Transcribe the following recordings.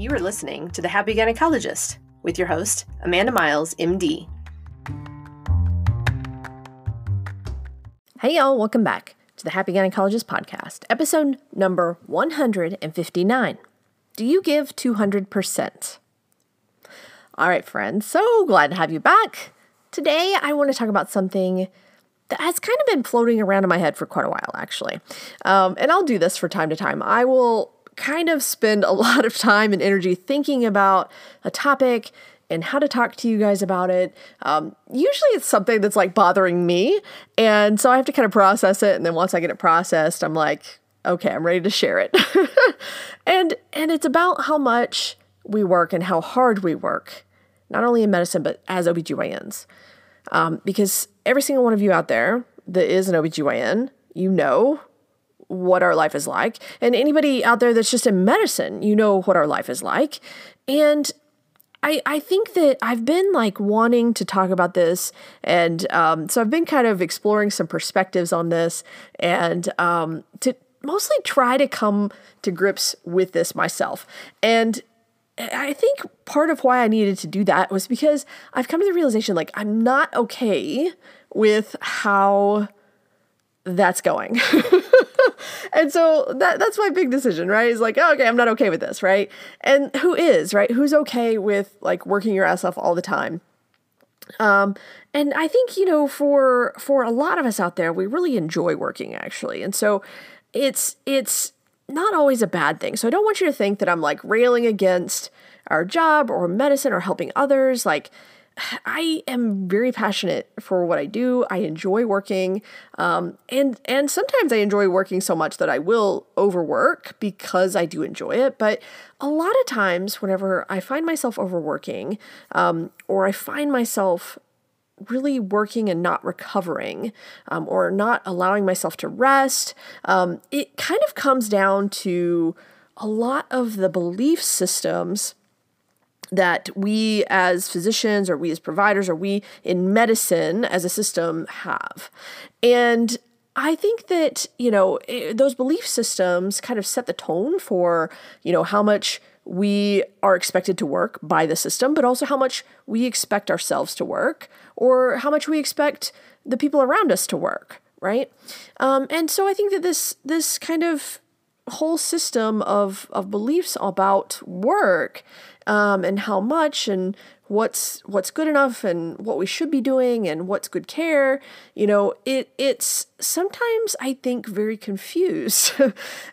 You are listening to The Happy Gynecologist with your host, Amanda Miles, MD. Hey, y'all, welcome back to the Happy Gynecologist podcast, episode number 159. Do you give 200%? All right, friends, so glad to have you back. Today, I want to talk about something that has kind of been floating around in my head for quite a while, actually. Um, and I'll do this for time to time. I will kind of spend a lot of time and energy thinking about a topic and how to talk to you guys about it. Um, usually it's something that's like bothering me. And so I have to kind of process it. And then once I get it processed, I'm like, okay, I'm ready to share it. and and it's about how much we work and how hard we work, not only in medicine, but as OBGYNs. Um, because every single one of you out there that is an OBGYN, you know what our life is like. And anybody out there that's just in medicine, you know what our life is like. And I, I think that I've been like wanting to talk about this. And um, so I've been kind of exploring some perspectives on this and um, to mostly try to come to grips with this myself. And I think part of why I needed to do that was because I've come to the realization like I'm not okay with how that's going. and so that that's my big decision, right? Is like, oh, okay, I'm not okay with this, right? And who is, right? Who's okay with like working your ass off all the time? Um, and I think, you know, for for a lot of us out there, we really enjoy working actually. And so it's it's not always a bad thing. So I don't want you to think that I'm like railing against our job or medicine or helping others. Like I am very passionate for what I do. I enjoy working, um, and and sometimes I enjoy working so much that I will overwork because I do enjoy it. But a lot of times, whenever I find myself overworking, um, or I find myself really working and not recovering, um, or not allowing myself to rest, um, it kind of comes down to a lot of the belief systems that we as physicians or we as providers or we in medicine as a system have. And I think that, you know, those belief systems kind of set the tone for, you know, how much we are expected to work by the system, but also how much we expect ourselves to work or how much we expect the people around us to work, right? Um, and so I think that this this kind of whole system of of beliefs about work um, and how much and what's what's good enough and what we should be doing and what's good care you know it it's sometimes i think very confused.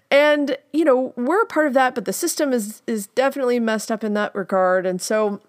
And you know we're a part of that but the system is is definitely messed up in that regard. And so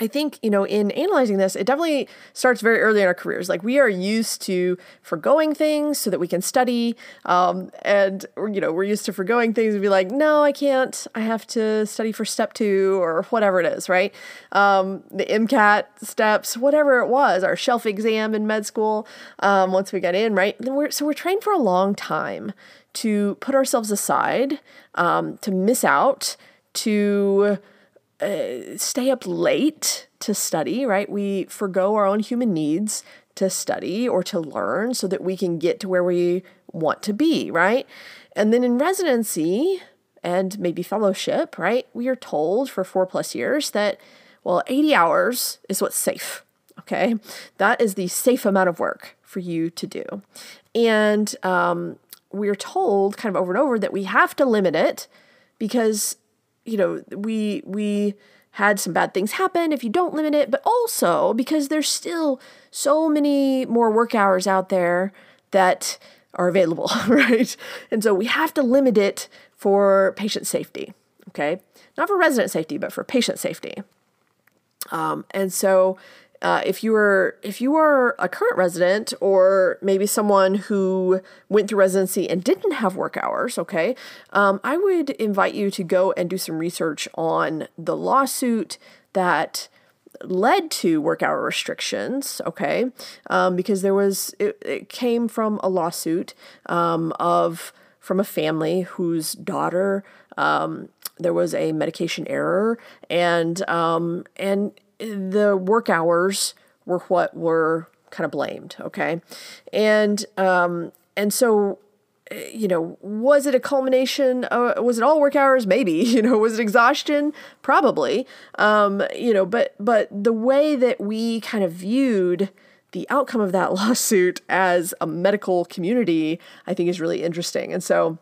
I think, you know, in analyzing this, it definitely starts very early in our careers. Like we are used to forgoing things so that we can study. Um, and, you know, we're used to forgoing things and be like, no, I can't. I have to study for step two or whatever it is, right? Um, the MCAT steps, whatever it was, our shelf exam in med school um, once we got in, right? We're, so we're trained for a long time to put ourselves aside, um, to miss out, to uh, stay up late to study, right? We forego our own human needs to study or to learn so that we can get to where we want to be, right? And then in residency and maybe fellowship, right, we are told for four plus years that, well, 80 hours is what's safe, okay? That is the safe amount of work for you to do. And um, we're told kind of over and over that we have to limit it because you know, we we had some bad things happen if you don't limit it, but also because there's still so many more work hours out there that are available, right? And so we have to limit it for patient safety, okay? Not for resident safety, but for patient safety. Um, and so uh, if you are if you are a current resident or maybe someone who went through residency and didn't have work hours, okay, um, I would invite you to go and do some research on the lawsuit that led to work hour restrictions, okay, um, because there was it, it, came from a lawsuit um, of from a family whose daughter um, there was a medication error and um, and the work hours were what were kind of blamed, okay? And um, and so you know, was it a culmination? Uh, was it all work hours? Maybe. You know, was it exhaustion? Probably. Um, you know, but but the way that we kind of viewed the outcome of that lawsuit as a medical community, I think is really interesting. And so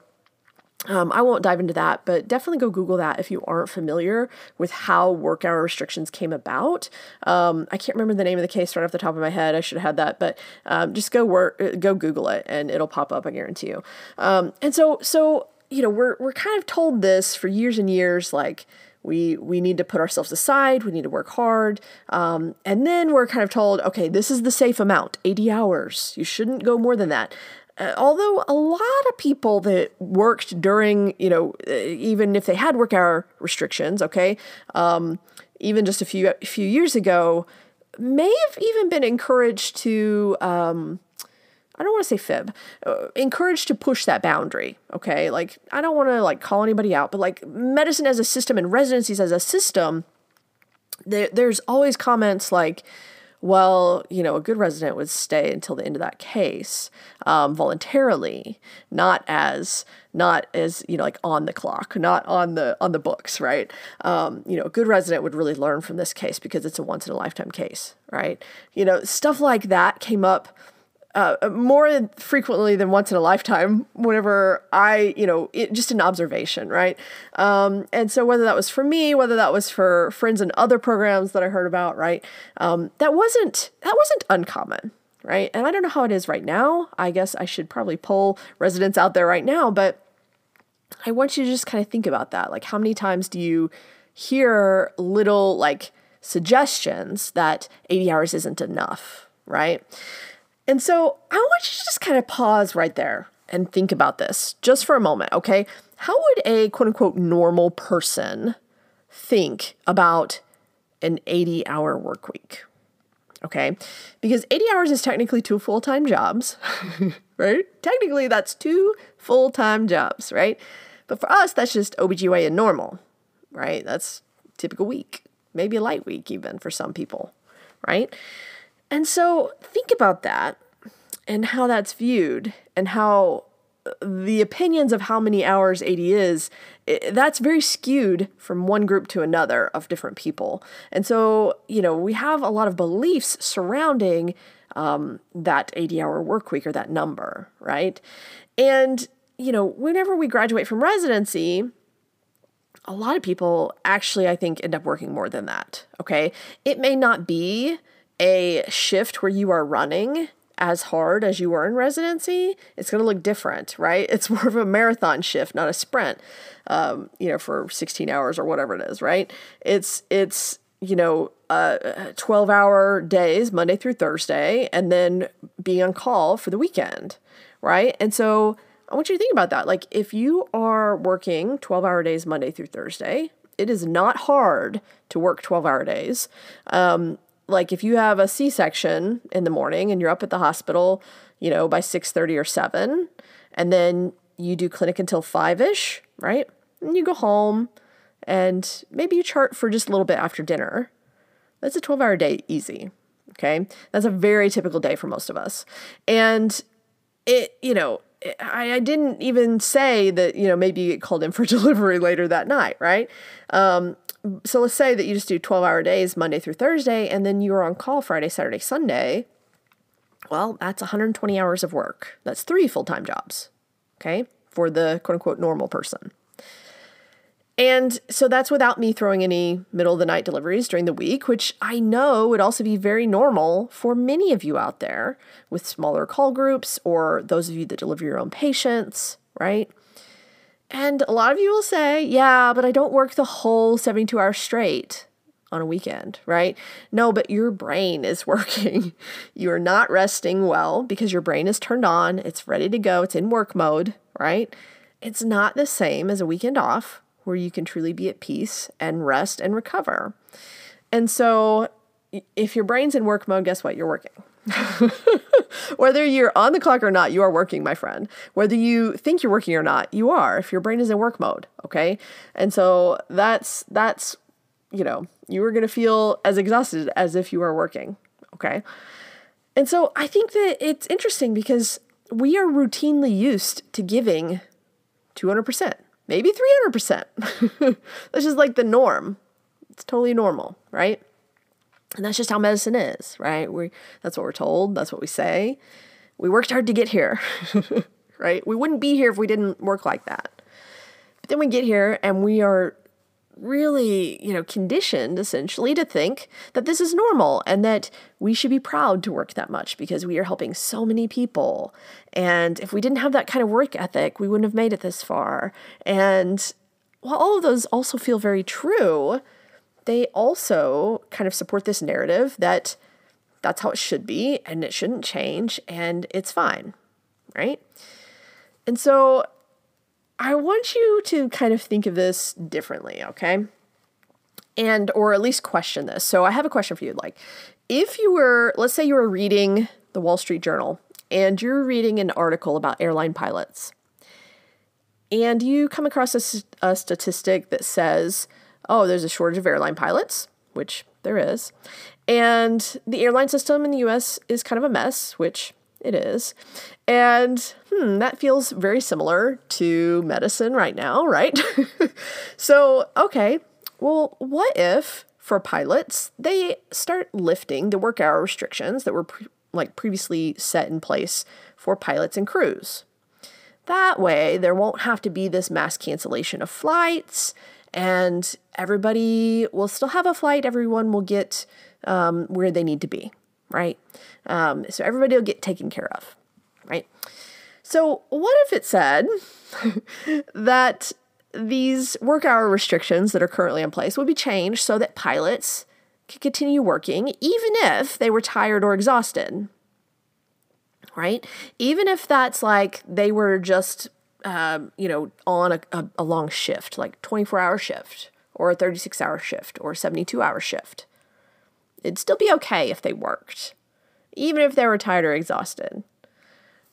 um, I won't dive into that, but definitely go Google that if you aren't familiar with how work hour restrictions came about. Um, I can't remember the name of the case right off the top of my head. I should have had that, but um, just go work, go Google it, and it'll pop up. I guarantee you. Um, and so, so you know, we're we're kind of told this for years and years, like we we need to put ourselves aside we need to work hard um, and then we're kind of told okay this is the safe amount 80 hours you shouldn't go more than that although a lot of people that worked during, you know, uh, even if they had work hour restrictions, okay, um, even just a few a few years ago, may have even been encouraged to. Um, I don't want to say fib, uh, encouraged to push that boundary. Okay, like I don't want to like call anybody out, but like medicine as a system and residencies as a system, there, there's always comments like, well, you know, a good resident would stay until the end of that case um, voluntarily, not as not as you know like on the clock, not on the on the books, right? Um, you know, a good resident would really learn from this case because it's a once in a lifetime case, right? You know, stuff like that came up uh, more frequently than once in a lifetime whenever I, you know, it, just an observation, right? Um, and so whether that was for me, whether that was for friends and other programs that I heard about, right? Um, that wasn't that wasn't uncommon, right? And I don't know how it is right now. I guess I should probably pull residents out there right now, but I want you to just kind of think about that. Like, how many times do you hear little like suggestions that 80 hours isn't enough, right? And so I want you to just kind of pause right there and think about this just for a moment, okay? How would a quote unquote normal person think about an 80 hour work week? Okay, because 80 hours is technically two full time jobs, right? Technically, that's two full time jobs, right? But for us, that's just OBGYN normal, right? That's typical week, maybe a light week even for some people, right? And so think about that and how that's viewed and how the opinions of how many hours 80 is that's very skewed from one group to another of different people. And so you know we have a lot of beliefs surrounding um, that 80 hour work week or that number right? And you know whenever we graduate from residency a lot of people actually i think end up working more than that okay? It may not be a shift where you are running as hard as you were in residency, it's going to look different, right? It's more of a marathon shift, not a sprint. Um, you know, for 16 hours or whatever it is, right? It's it's you know, uh, 12 hour days, Monday through Thursday, and then being on call for the weekend, right? And so I want you to think about that. Like, if you are working 12 hour days Monday through Thursday, it is not hard to work 12 hour days. Um, like if you have a C-section in the morning and you're up at the hospital, you know, by 6:30 or 7, and then you do clinic until 5ish, right? And you go home and maybe you chart for just a little bit after dinner. That's a 12-hour day easy. Okay? That's a very typical day for most of us. And it, you know, I, I didn't even say that, you know, maybe you get called in for delivery later that night, right? Um, so let's say that you just do 12 hour days Monday through Thursday and then you're on call Friday, Saturday, Sunday. Well, that's 120 hours of work. That's three full time jobs, okay, for the quote unquote normal person. And so that's without me throwing any middle of the night deliveries during the week, which I know would also be very normal for many of you out there with smaller call groups or those of you that deliver your own patients, right? And a lot of you will say, yeah, but I don't work the whole 72 hours straight on a weekend, right? No, but your brain is working. You're not resting well because your brain is turned on, it's ready to go, it's in work mode, right? It's not the same as a weekend off where you can truly be at peace and rest and recover. And so if your brain's in work mode, guess what? You're working. Whether you're on the clock or not, you are working, my friend. Whether you think you're working or not, you are if your brain is in work mode, okay? And so that's that's you know, you are going to feel as exhausted as if you are working, okay? And so I think that it's interesting because we are routinely used to giving 200%, maybe 300%. That's just like the norm. It's totally normal, right? And that's just how medicine is, right? We that's what we're told, that's what we say. We worked hard to get here. right? We wouldn't be here if we didn't work like that. But then we get here and we are really, you know, conditioned essentially to think that this is normal and that we should be proud to work that much because we are helping so many people. And if we didn't have that kind of work ethic, we wouldn't have made it this far. And while all of those also feel very true, they also kind of support this narrative that that's how it should be and it shouldn't change and it's fine, right? And so I want you to kind of think of this differently, okay? And or at least question this. So I have a question for you like if you were let's say you were reading the Wall Street Journal and you're reading an article about airline pilots and you come across a, a statistic that says, "Oh, there's a shortage of airline pilots," which there is. And the airline system in the US is kind of a mess, which it is. And hmm, that feels very similar to medicine right now, right? so, okay, well, what if for pilots they start lifting the work hour restrictions that were pre- like previously set in place for pilots and crews? That way, there won't have to be this mass cancellation of flights, and everybody will still have a flight. Everyone will get um, where they need to be, right? Um, so everybody will get taken care of, right? So, what if it said that these work hour restrictions that are currently in place would be changed so that pilots could continue working even if they were tired or exhausted? Right? Even if that's like they were just, um, you know, on a, a, a long shift, like 24 hour shift or a 36 hour shift or 72 hour shift. It'd still be okay if they worked even if they were tired or exhausted,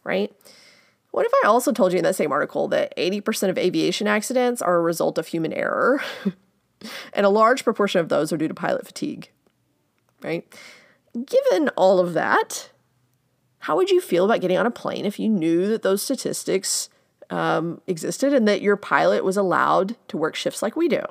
right? What if I also told you in that same article that 80% of aviation accidents are a result of human error? and a large proportion of those are due to pilot fatigue, right? Given all of that, how would you feel about getting on a plane if you knew that those statistics um, existed and that your pilot was allowed to work shifts like we do?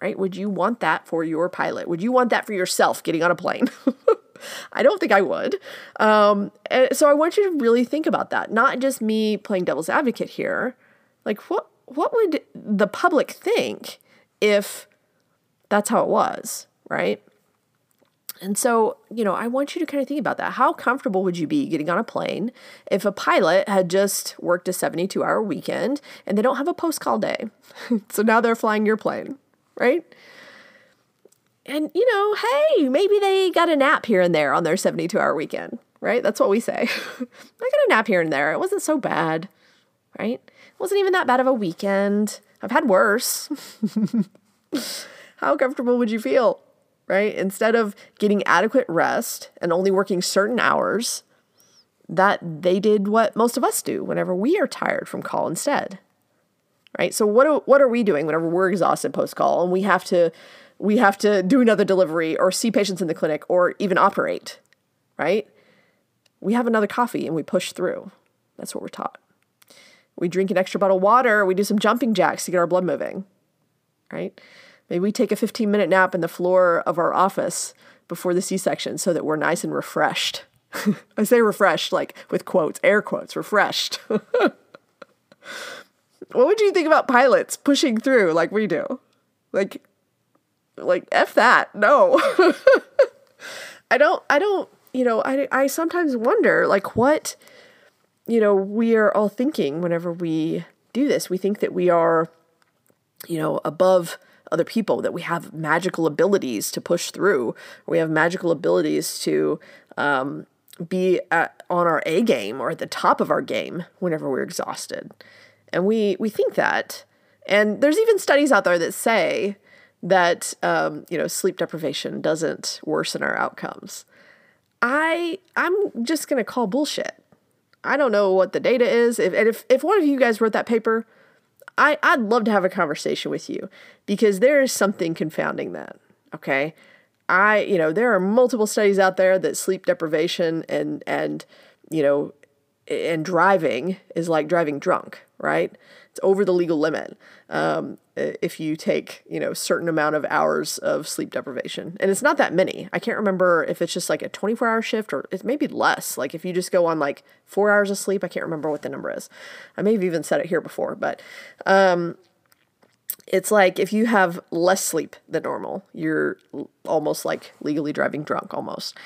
Right? Would you want that for your pilot? Would you want that for yourself getting on a plane? I don't think I would. Um, so I want you to really think about that, not just me playing devil's advocate here. Like, what what would the public think if that's how it was, right? And so, you know, I want you to kind of think about that. How comfortable would you be getting on a plane if a pilot had just worked a 72 hour weekend and they don't have a post call day? so now they're flying your plane, right? And, you know, hey, maybe they got a nap here and there on their 72 hour weekend, right? That's what we say. I got a nap here and there. It wasn't so bad, right? It wasn't even that bad of a weekend. I've had worse. How comfortable would you feel, right? Instead of getting adequate rest and only working certain hours, that they did what most of us do whenever we are tired from call instead. Right? So what do, what are we doing whenever we're exhausted post call and we have to we have to do another delivery or see patients in the clinic or even operate, right? We have another coffee and we push through. That's what we're taught. We drink an extra bottle of water, we do some jumping jacks to get our blood moving, right? Maybe we take a 15 minute nap in the floor of our office before the C section so that we're nice and refreshed. I say refreshed, like with quotes, air quotes, refreshed. what would you think about pilots pushing through like we do? Like, like f that no i don't i don't you know i i sometimes wonder like what you know we are all thinking whenever we do this we think that we are you know above other people that we have magical abilities to push through we have magical abilities to um, be at, on our a game or at the top of our game whenever we're exhausted and we we think that and there's even studies out there that say that um, you know sleep deprivation doesn't worsen our outcomes. I I'm just gonna call bullshit. I don't know what the data is. If and if if one of you guys wrote that paper, I I'd love to have a conversation with you because there is something confounding that. Okay, I you know there are multiple studies out there that sleep deprivation and and you know and driving is like driving drunk, right? Over the legal limit. Um, if you take you know certain amount of hours of sleep deprivation. And it's not that many. I can't remember if it's just like a 24 hour shift or it's maybe less. Like if you just go on like four hours of sleep i can't remember what the number is. I may have even said it here before but um, it's like if you have less sleep than normal you're almost like legally driving drunk almost.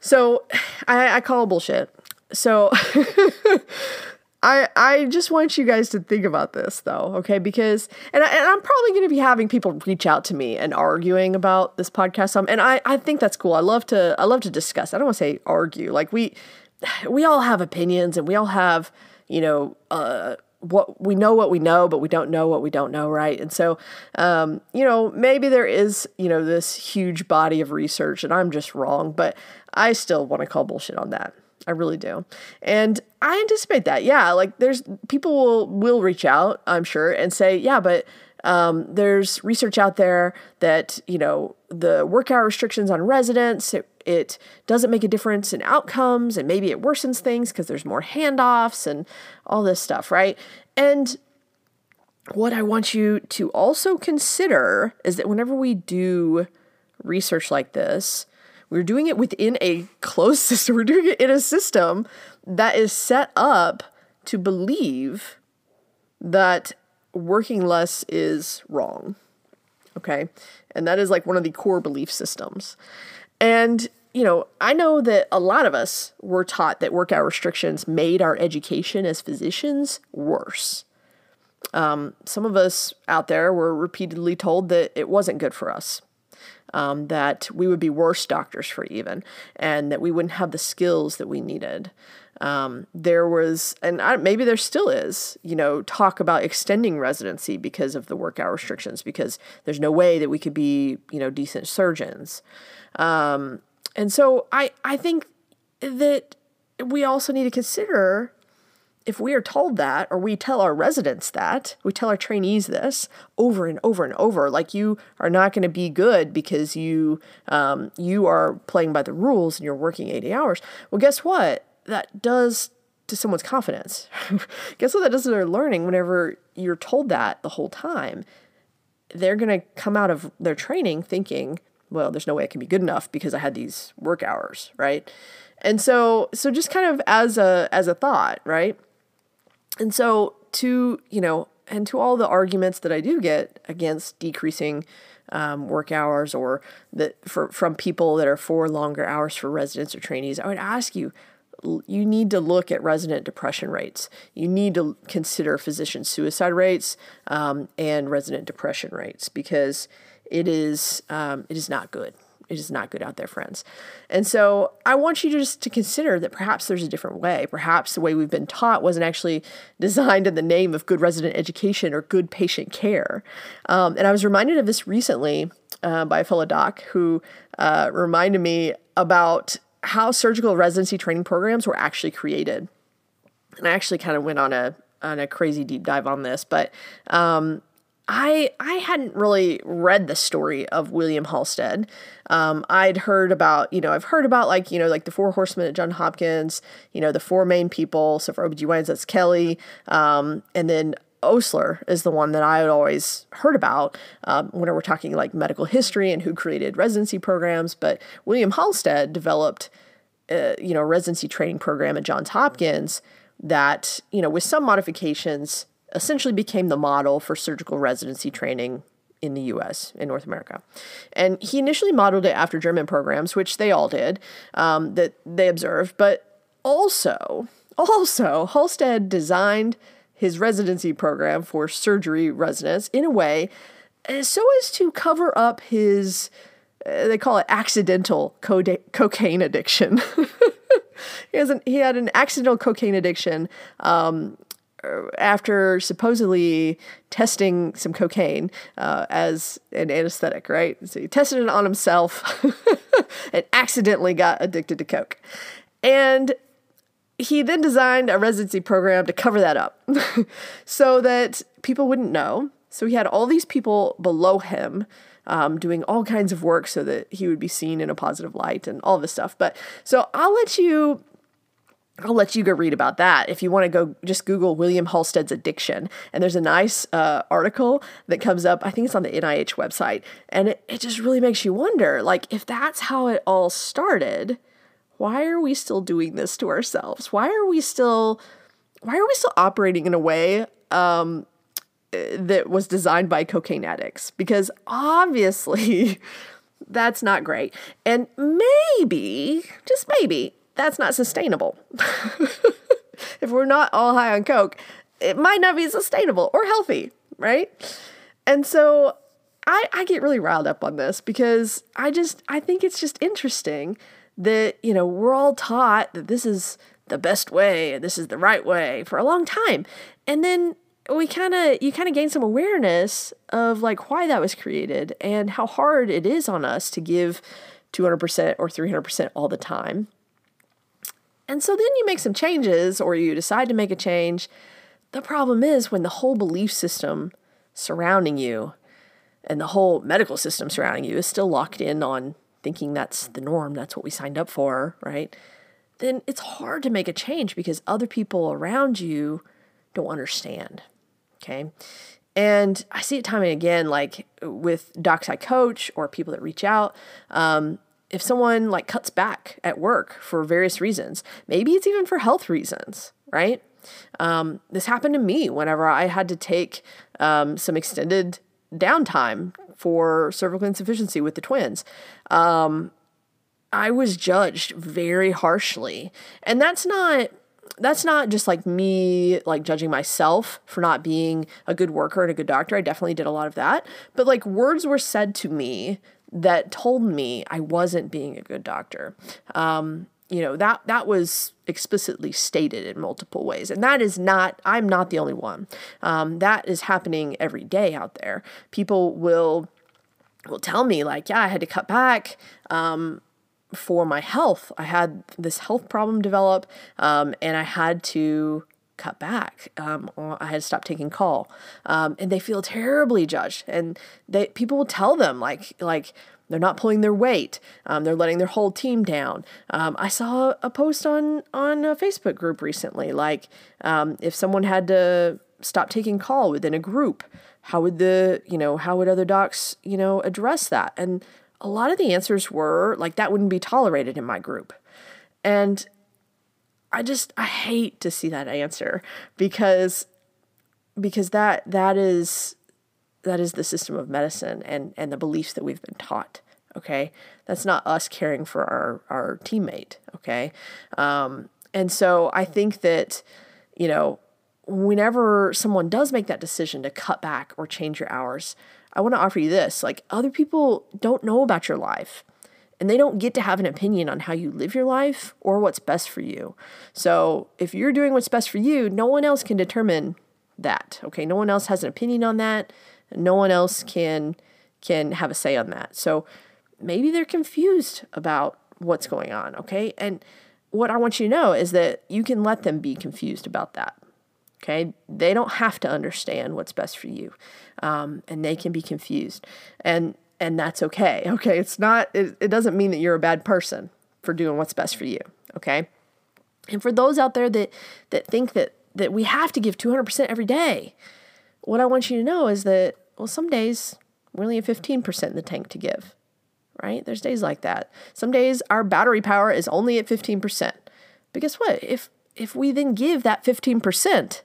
So i, I call bullshit. So I I just want you guys to think about this though, okay? Because and, I, and I'm probably going to be having people reach out to me and arguing about this podcast. And I I think that's cool. I love to I love to discuss. I don't want to say argue. Like we we all have opinions and we all have you know uh what we know what we know, but we don't know what we don't know, right? And so, um, you know, maybe there is, you know, this huge body of research and I'm just wrong, but I still want to call bullshit on that. I really do. And I anticipate that. Yeah, like there's people will will reach out, I'm sure, and say, "Yeah, but um, there's research out there that you know the work hour restrictions on residents it, it doesn't make a difference in outcomes and maybe it worsens things because there's more handoffs and all this stuff right and what i want you to also consider is that whenever we do research like this we're doing it within a closed system. We're doing it in a system that is set up to believe that working less is wrong. Okay. And that is like one of the core belief systems. And, you know, I know that a lot of us were taught that work hour restrictions made our education as physicians worse. Um, some of us out there were repeatedly told that it wasn't good for us um, that we would be worse doctors for even, and that we wouldn't have the skills that we needed. Um, there was, and I, maybe there still is, you know, talk about extending residency because of the work hour restrictions, because there's no way that we could be, you know, decent surgeons. Um, and so I, I think that we also need to consider if we are told that, or we tell our residents that, we tell our trainees this over and over and over, like you are not going to be good because you um, you are playing by the rules and you're working 80 hours. Well, guess what? That does to someone's confidence. guess what that does to their learning whenever you're told that the whole time? They're going to come out of their training thinking, well, there's no way I can be good enough because I had these work hours, right? And so so just kind of as a as a thought, right? And so, to, you know, and to all the arguments that I do get against decreasing um, work hours or that for, from people that are for longer hours for residents or trainees, I would ask you, you need to look at resident depression rates. You need to consider physician suicide rates um, and resident depression rates because it is um, it is not good it is not good out there, friends. And so I want you just to consider that perhaps there's a different way. Perhaps the way we've been taught wasn't actually designed in the name of good resident education or good patient care. Um, and I was reminded of this recently uh, by a fellow doc who uh, reminded me about how surgical residency training programs were actually created. And I actually kind of went on a on a crazy deep dive on this, but um, I I hadn't really read the story of William Halsted. Um, I'd heard about, you know, I've heard about like, you know, like the four horsemen at John Hopkins, you know, the four main people. So for OBGYNs, that's Kelly. Um, and then Osler is the one that I had always heard about um, whenever we're talking like medical history and who created residency programs. But William Halsted developed, uh, you know, residency training program at Johns Hopkins that, you know, with some modifications, essentially became the model for surgical residency training in the US, in North America. And he initially modeled it after German programs, which they all did, um, that they observed, but also, also, Halsted designed his residency program for surgery residents in a way uh, so as to cover up his, uh, they call it accidental cocaine addiction. he, has an, he had an accidental cocaine addiction um, after supposedly testing some cocaine uh, as an anesthetic, right? So he tested it on himself and accidentally got addicted to coke. And he then designed a residency program to cover that up so that people wouldn't know. So he had all these people below him um, doing all kinds of work so that he would be seen in a positive light and all this stuff. But so I'll let you I'll let you go read about that. If you want to go, just Google William Halsted's addiction. And there's a nice uh, article that comes up. I think it's on the NIH website. And it, it just really makes you wonder like, if that's how it all started, why are we still doing this to ourselves? Why are we still, why are we still operating in a way um, that was designed by cocaine addicts? Because obviously, that's not great. And maybe, just maybe, that's not sustainable. if we're not all high on Coke, it might not be sustainable or healthy, right? And so I, I get really riled up on this because I just I think it's just interesting that, you know, we're all taught that this is the best way and this is the right way for a long time. And then we kind of you kind of gain some awareness of like why that was created and how hard it is on us to give 200% or 300% all the time and so then you make some changes or you decide to make a change. The problem is when the whole belief system surrounding you and the whole medical system surrounding you is still locked in on thinking that's the norm, that's what we signed up for, right? Then it's hard to make a change because other people around you don't understand. Okay. And I see it time and again, like with docs I coach or people that reach out. Um, if someone like cuts back at work for various reasons, maybe it's even for health reasons, right? Um, this happened to me whenever I had to take um, some extended downtime for cervical insufficiency with the twins. Um, I was judged very harshly, and that's not that's not just like me like judging myself for not being a good worker and a good doctor. I definitely did a lot of that, but like words were said to me that told me I wasn't being a good doctor. Um, you know that that was explicitly stated in multiple ways. And that is not i'm not the only one. Um, that is happening every day out there. People will will tell me like yeah i had to cut back um, for my health. I had this health problem develop um, and i had to cut back. Um, I had to stop taking call, um, and they feel terribly judged. And they people will tell them like like they're not pulling their weight. Um, they're letting their whole team down. Um, I saw a post on on a Facebook group recently, like um, if someone had to stop taking call within a group, how would the you know how would other docs you know address that? And a lot of the answers were like that wouldn't be tolerated in my group, and I just I hate to see that answer because because that that is that is the system of medicine and and the beliefs that we've been taught okay? That's not us caring for our our teammate okay? Um, and so i think that you know whenever someone does make that decision to cut back or change your hours i want to offer you this like other people don't know about your life and they don't get to have an opinion on how you live your life or what's best for you. So, if you're doing what's best for you, no one else can determine that. Okay? No one else has an opinion on that. No one else can can have a say on that. So, maybe they're confused about what's going on, okay? And what I want you to know is that you can let them be confused about that. Okay, they don't have to understand what's best for you, um, and they can be confused. And and that's okay. Okay. It's not, it, it doesn't mean that you're a bad person for doing what's best for you. Okay. And for those out there that, that think that, that we have to give 200% every day, what I want you to know is that, well, some days we only have 15% in the tank to give, right? There's days like that. Some days our battery power is only at 15%. But guess what? If, if we then give that 15%,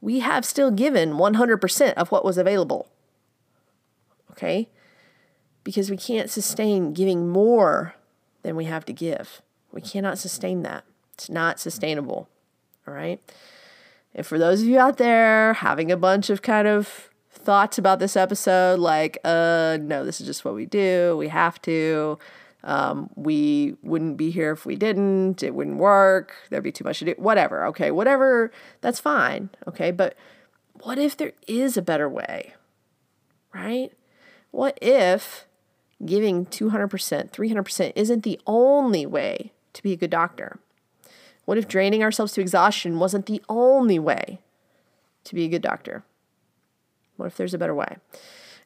we have still given 100% of what was available. Okay? Because we can't sustain giving more than we have to give. We cannot sustain that. It's not sustainable. All right. And for those of you out there having a bunch of kind of thoughts about this episode, like, uh, no, this is just what we do. We have to. Um, we wouldn't be here if we didn't. It wouldn't work. There'd be too much to do. Whatever. Okay. Whatever. That's fine. Okay. But what if there is a better way? Right? What if giving 200%, 300% isn't the only way to be a good doctor? What if draining ourselves to exhaustion wasn't the only way to be a good doctor? What if there's a better way?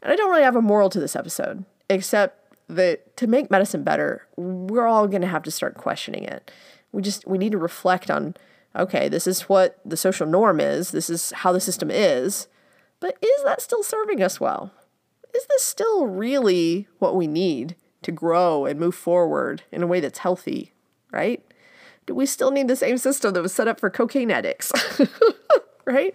And I don't really have a moral to this episode, except that to make medicine better, we're all going to have to start questioning it. we just we need to reflect on okay, this is what the social norm is, this is how the system is, but is that still serving us well? Is this still really what we need to grow and move forward in a way that's healthy, right? Do we still need the same system that was set up for cocaine addicts? right?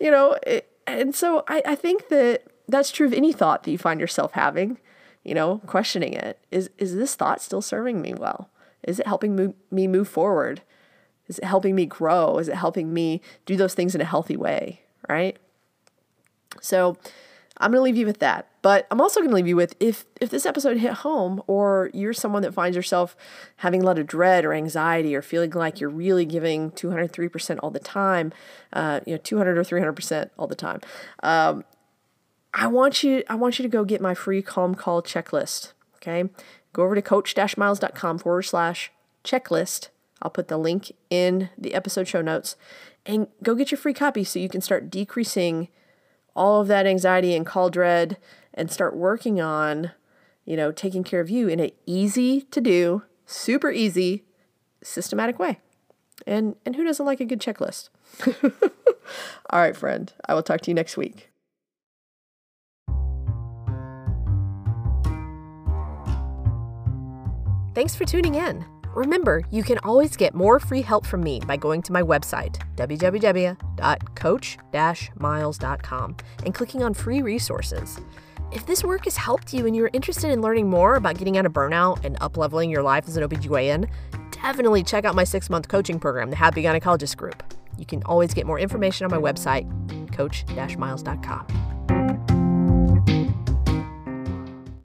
You know, it, and so I, I think that that's true of any thought that you find yourself having, you know, questioning it. Is, is this thought still serving me well? Is it helping move, me move forward? Is it helping me grow? Is it helping me do those things in a healthy way? Right? So I'm going to leave you with that. But I'm also going to leave you with if if this episode hit home or you're someone that finds yourself having a lot of dread or anxiety or feeling like you're really giving 203% all the time, uh, you know, 200 or 300% all the time. Um, I want you I want you to go get my free calm call checklist. Okay. Go over to coach-miles.com forward slash checklist. I'll put the link in the episode show notes and go get your free copy so you can start decreasing all of that anxiety and call dread and start working on, you know, taking care of you in an easy to do, super easy, systematic way. And and who doesn't like a good checklist? all right, friend. I will talk to you next week. Thanks for tuning in. Remember, you can always get more free help from me by going to my website, www.coach-miles.com, and clicking on free resources. If this work has helped you and you're interested in learning more about getting out of burnout and upleveling your life as an OBGYN, definitely check out my six month coaching program, the Happy Gynecologist Group. You can always get more information on my website, coach-miles.com.